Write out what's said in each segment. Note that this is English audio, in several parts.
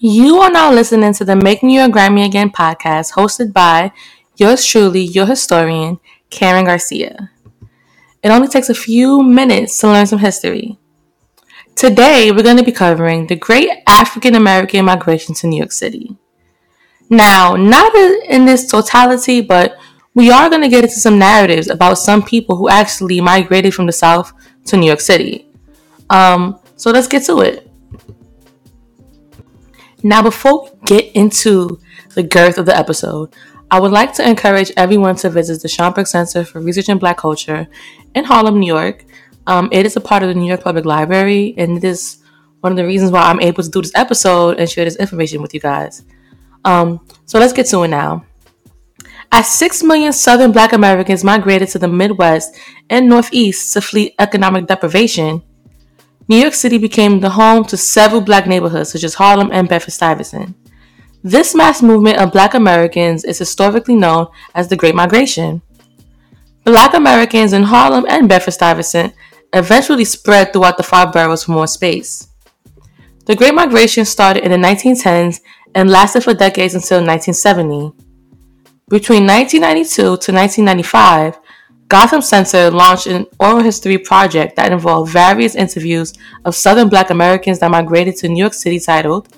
You are now listening to the Make New York Grimey Again podcast hosted by yours truly, your historian, Karen Garcia. It only takes a few minutes to learn some history. Today, we're going to be covering the great African American migration to New York City. Now, not in this totality, but we are going to get into some narratives about some people who actually migrated from the South to New York City. Um, so let's get to it. Now, before we get into the girth of the episode, I would like to encourage everyone to visit the Schomburg Center for Research in Black Culture in Harlem, New York. Um, it is a part of the New York Public Library, and it is one of the reasons why I'm able to do this episode and share this information with you guys. Um, so let's get to it now. As 6 million Southern Black Americans migrated to the Midwest and Northeast to flee economic deprivation, New York City became the home to several black neighborhoods such as Harlem and Bedford Stuyvesant. This mass movement of black Americans is historically known as the Great Migration. Black Americans in Harlem and Bedford Stuyvesant eventually spread throughout the five boroughs for more space. The Great Migration started in the 1910s and lasted for decades until 1970. Between 1992 to 1995, Gotham Center launched an oral history project that involved various interviews of Southern Black Americans that migrated to New York City titled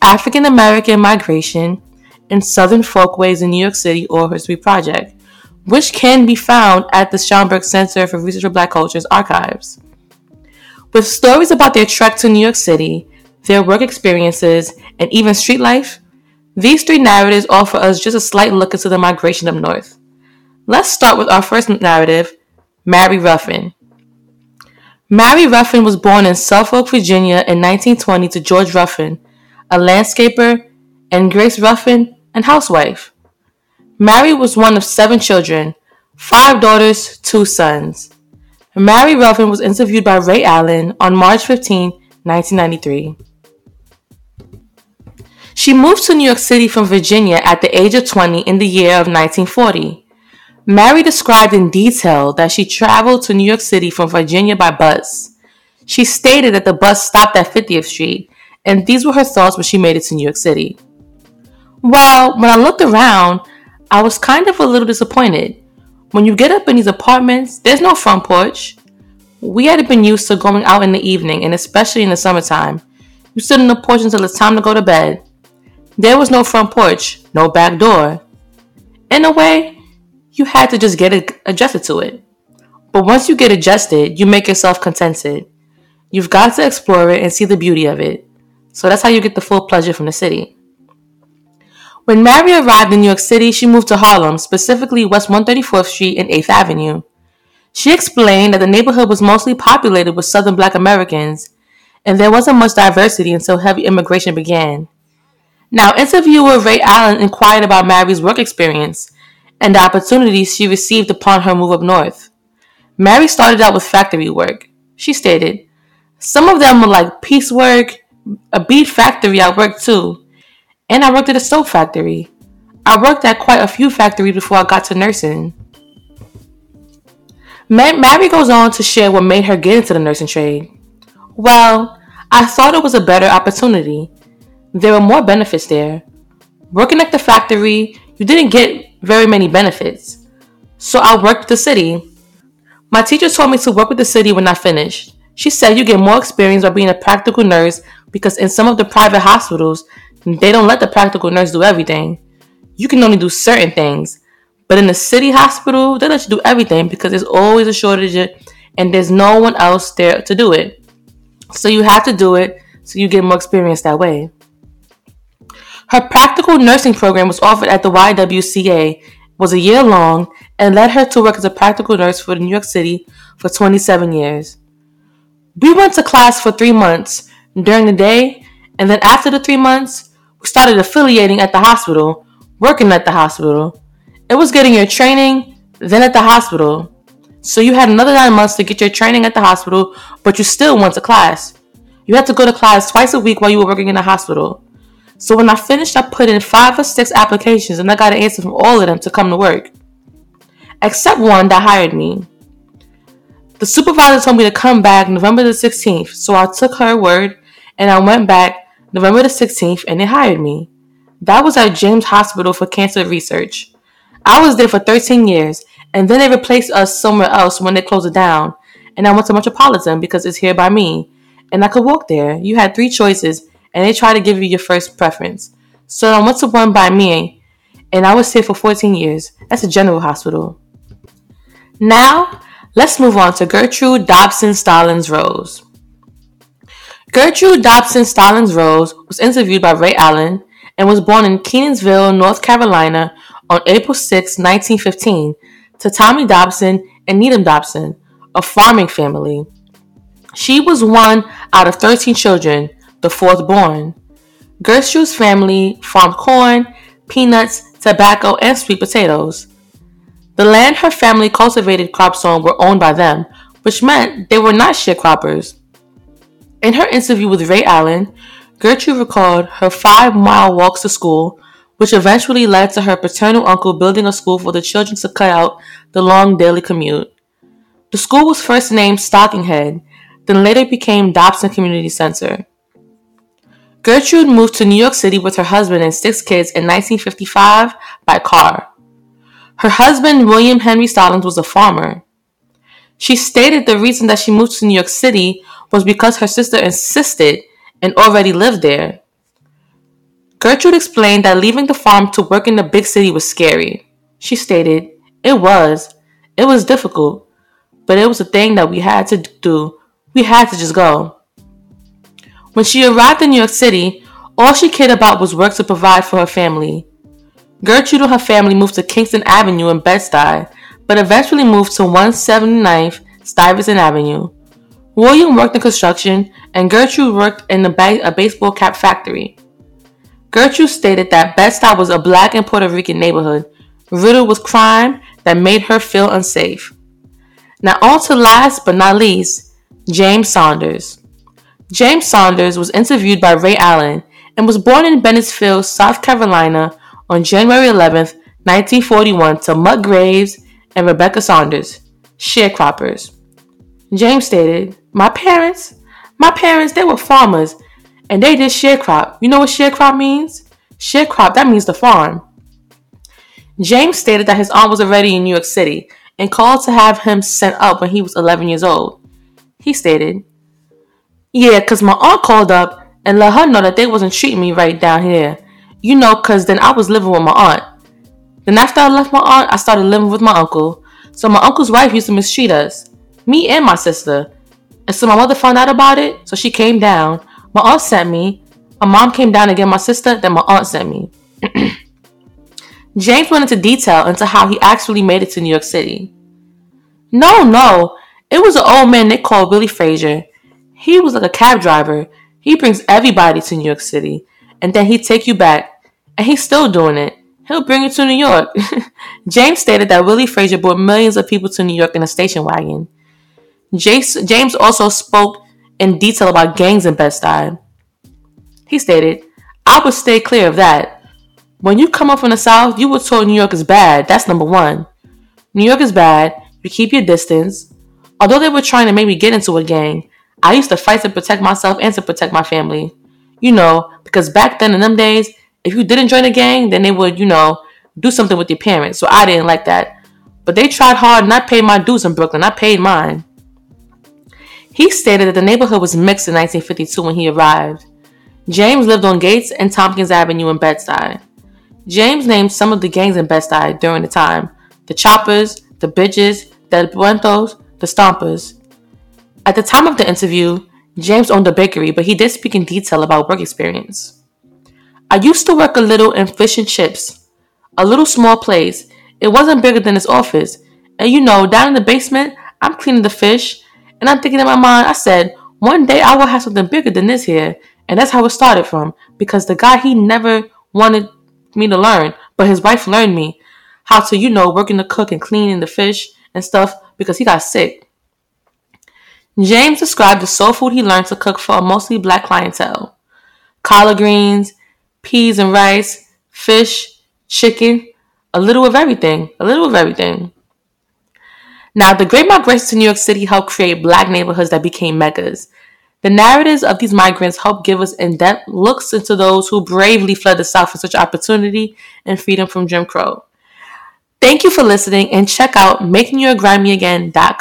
African American Migration and Southern Folkways in New York City Oral History Project, which can be found at the Schomburg Center for Research of Black Cultures archives. With stories about their trek to New York City, their work experiences, and even street life, these three narratives offer us just a slight look into the migration up north. Let's start with our first narrative Mary Ruffin. Mary Ruffin was born in Suffolk, Virginia in 1920 to George Ruffin, a landscaper, and Grace Ruffin, and housewife. Mary was one of seven children, five daughters, two sons. Mary Ruffin was interviewed by Ray Allen on March 15, 1993. She moved to New York City from Virginia at the age of 20 in the year of 1940. Mary described in detail that she traveled to New York City from Virginia by bus. She stated that the bus stopped at 50th Street, and these were her thoughts when she made it to New York City. Well, when I looked around, I was kind of a little disappointed. When you get up in these apartments, there's no front porch. We had been used to going out in the evening, and especially in the summertime. You stood on the porch until it's time to go to bed. There was no front porch, no back door. In a way, you had to just get adjusted to it. But once you get adjusted, you make yourself contented. You've got to explore it and see the beauty of it. So that's how you get the full pleasure from the city. When Mary arrived in New York City, she moved to Harlem, specifically West 134th Street and 8th Avenue. She explained that the neighborhood was mostly populated with Southern Black Americans, and there wasn't much diversity until heavy immigration began. Now, interviewer Ray Allen inquired about Mary's work experience, and the opportunities she received upon her move up north. Mary started out with factory work. She stated, Some of them were like piecework, a bead factory I worked too, and I worked at a soap factory. I worked at quite a few factories before I got to nursing. Mary goes on to share what made her get into the nursing trade. Well, I thought it was a better opportunity. There were more benefits there. Working at the factory, you didn't get very many benefits. So I worked with the city. My teacher told me to work with the city when I finished. She said you get more experience by being a practical nurse because in some of the private hospitals, they don't let the practical nurse do everything. You can only do certain things. But in the city hospital, they let you do everything because there's always a shortage and there's no one else there to do it. So you have to do it so you get more experience that way. Her practical nursing program was offered at the YWCA, was a year long, and led her to work as a practical nurse for New York City for 27 years. We went to class for three months during the day, and then after the three months, we started affiliating at the hospital, working at the hospital. It was getting your training, then at the hospital. So you had another nine months to get your training at the hospital, but you still went to class. You had to go to class twice a week while you were working in the hospital. So when I finished, I put in five or six applications and I got an answer from all of them to come to work. Except one that hired me. The supervisor told me to come back November the 16th, so I took her word and I went back November the 16th, and they hired me. That was at James Hospital for Cancer Research. I was there for 13 years, and then they replaced us somewhere else when they closed it down. And I went to Metropolitan because it's here by me, and I could walk there. You had three choices, and they try to give you your first preference. So I went to one by me, and I was here for 14 years. That's a general hospital. Now, let's move on to Gertrude Dobson Stallings Rose. Gertrude Dobson Stallings Rose was interviewed by Ray Allen and was born in Kenansville, North Carolina on April 6, 1915, to Tommy Dobson and Needham Dobson, a farming family. She was one out of 13 children, the fourth born. Gertrude's family farmed corn, peanuts, tobacco, and sweet potatoes. The land her family cultivated crops on were owned by them, which meant they were not sharecroppers. In her interview with Ray Allen, Gertrude recalled her five mile walks to school, which eventually led to her paternal uncle building a school for the children to cut out the long daily commute. The school was first named Stockinghead, then later became Dobson Community Center. Gertrude moved to New York City with her husband and six kids in 1955 by car. Her husband, William Henry Stallings, was a farmer. She stated the reason that she moved to New York City was because her sister insisted and already lived there. Gertrude explained that leaving the farm to work in the big city was scary. She stated, It was. It was difficult. But it was a thing that we had to do. We had to just go. When she arrived in New York City, all she cared about was work to provide for her family. Gertrude and her family moved to Kingston Avenue in Bed-Stuy, but eventually moved to 179th Stuyvesant Avenue. William worked in construction, and Gertrude worked in ba- a baseball cap factory. Gertrude stated that Bed-Stuy was a black and Puerto Rican neighborhood, riddled with crime that made her feel unsafe. Now, on to last but not least, James Saunders. James Saunders was interviewed by Ray Allen and was born in Bennettsville, South Carolina on January 11, 1941, to Mutt Graves and Rebecca Saunders, sharecroppers. James stated, My parents, my parents, they were farmers and they did sharecrop. You know what sharecrop means? Sharecrop, that means the farm. James stated that his aunt was already in New York City and called to have him sent up when he was 11 years old. He stated, Yeah, because my aunt called up and let her know that they wasn't treating me right down here. You know, because then I was living with my aunt. Then after I left my aunt, I started living with my uncle. So my uncle's wife used to mistreat us me and my sister. And so my mother found out about it, so she came down. My aunt sent me. My mom came down to get my sister, then my aunt sent me. James went into detail into how he actually made it to New York City. No, no, it was an old man they called Billy Frazier. He was like a cab driver. He brings everybody to New York City, and then he'd take you back, and he's still doing it. He'll bring you to New York. James stated that Willie Frazier brought millions of people to New York in a station wagon. James also spoke in detail about gangs in Bed-Stuy. He stated, I would stay clear of that. When you come up from the South, you were told New York is bad. That's number one. New York is bad. You keep your distance. Although they were trying to make me get into a gang, I used to fight to protect myself and to protect my family. You know, because back then in them days, if you didn't join a gang, then they would, you know, do something with your parents. So I didn't like that. But they tried hard and I paid my dues in Brooklyn. I paid mine. He stated that the neighborhood was mixed in 1952 when he arrived. James lived on Gates and Tompkins Avenue in Bed-Stuy. James named some of the gangs in Bed-Stuy during the time the Choppers, the Bishops, the Buentos, the Stompers. At the time of the interview, James owned a bakery, but he did speak in detail about work experience. I used to work a little in fish and chips, a little small place. It wasn't bigger than his office. And you know, down in the basement, I'm cleaning the fish and I'm thinking in my mind, I said, one day I will have something bigger than this here. And that's how it started from. Because the guy, he never wanted me to learn, but his wife learned me how to, you know, working the cook and cleaning the fish and stuff because he got sick. James described the soul food he learned to cook for a mostly black clientele collard greens, peas and rice, fish, chicken, a little of everything, a little of everything. Now, the Great Migration to New York City helped create black neighborhoods that became megas. The narratives of these migrants help give us in depth looks into those who bravely fled the South for such opportunity and freedom from Jim Crow. Thank you for listening and check out makenewyorkgrimeyagain.com.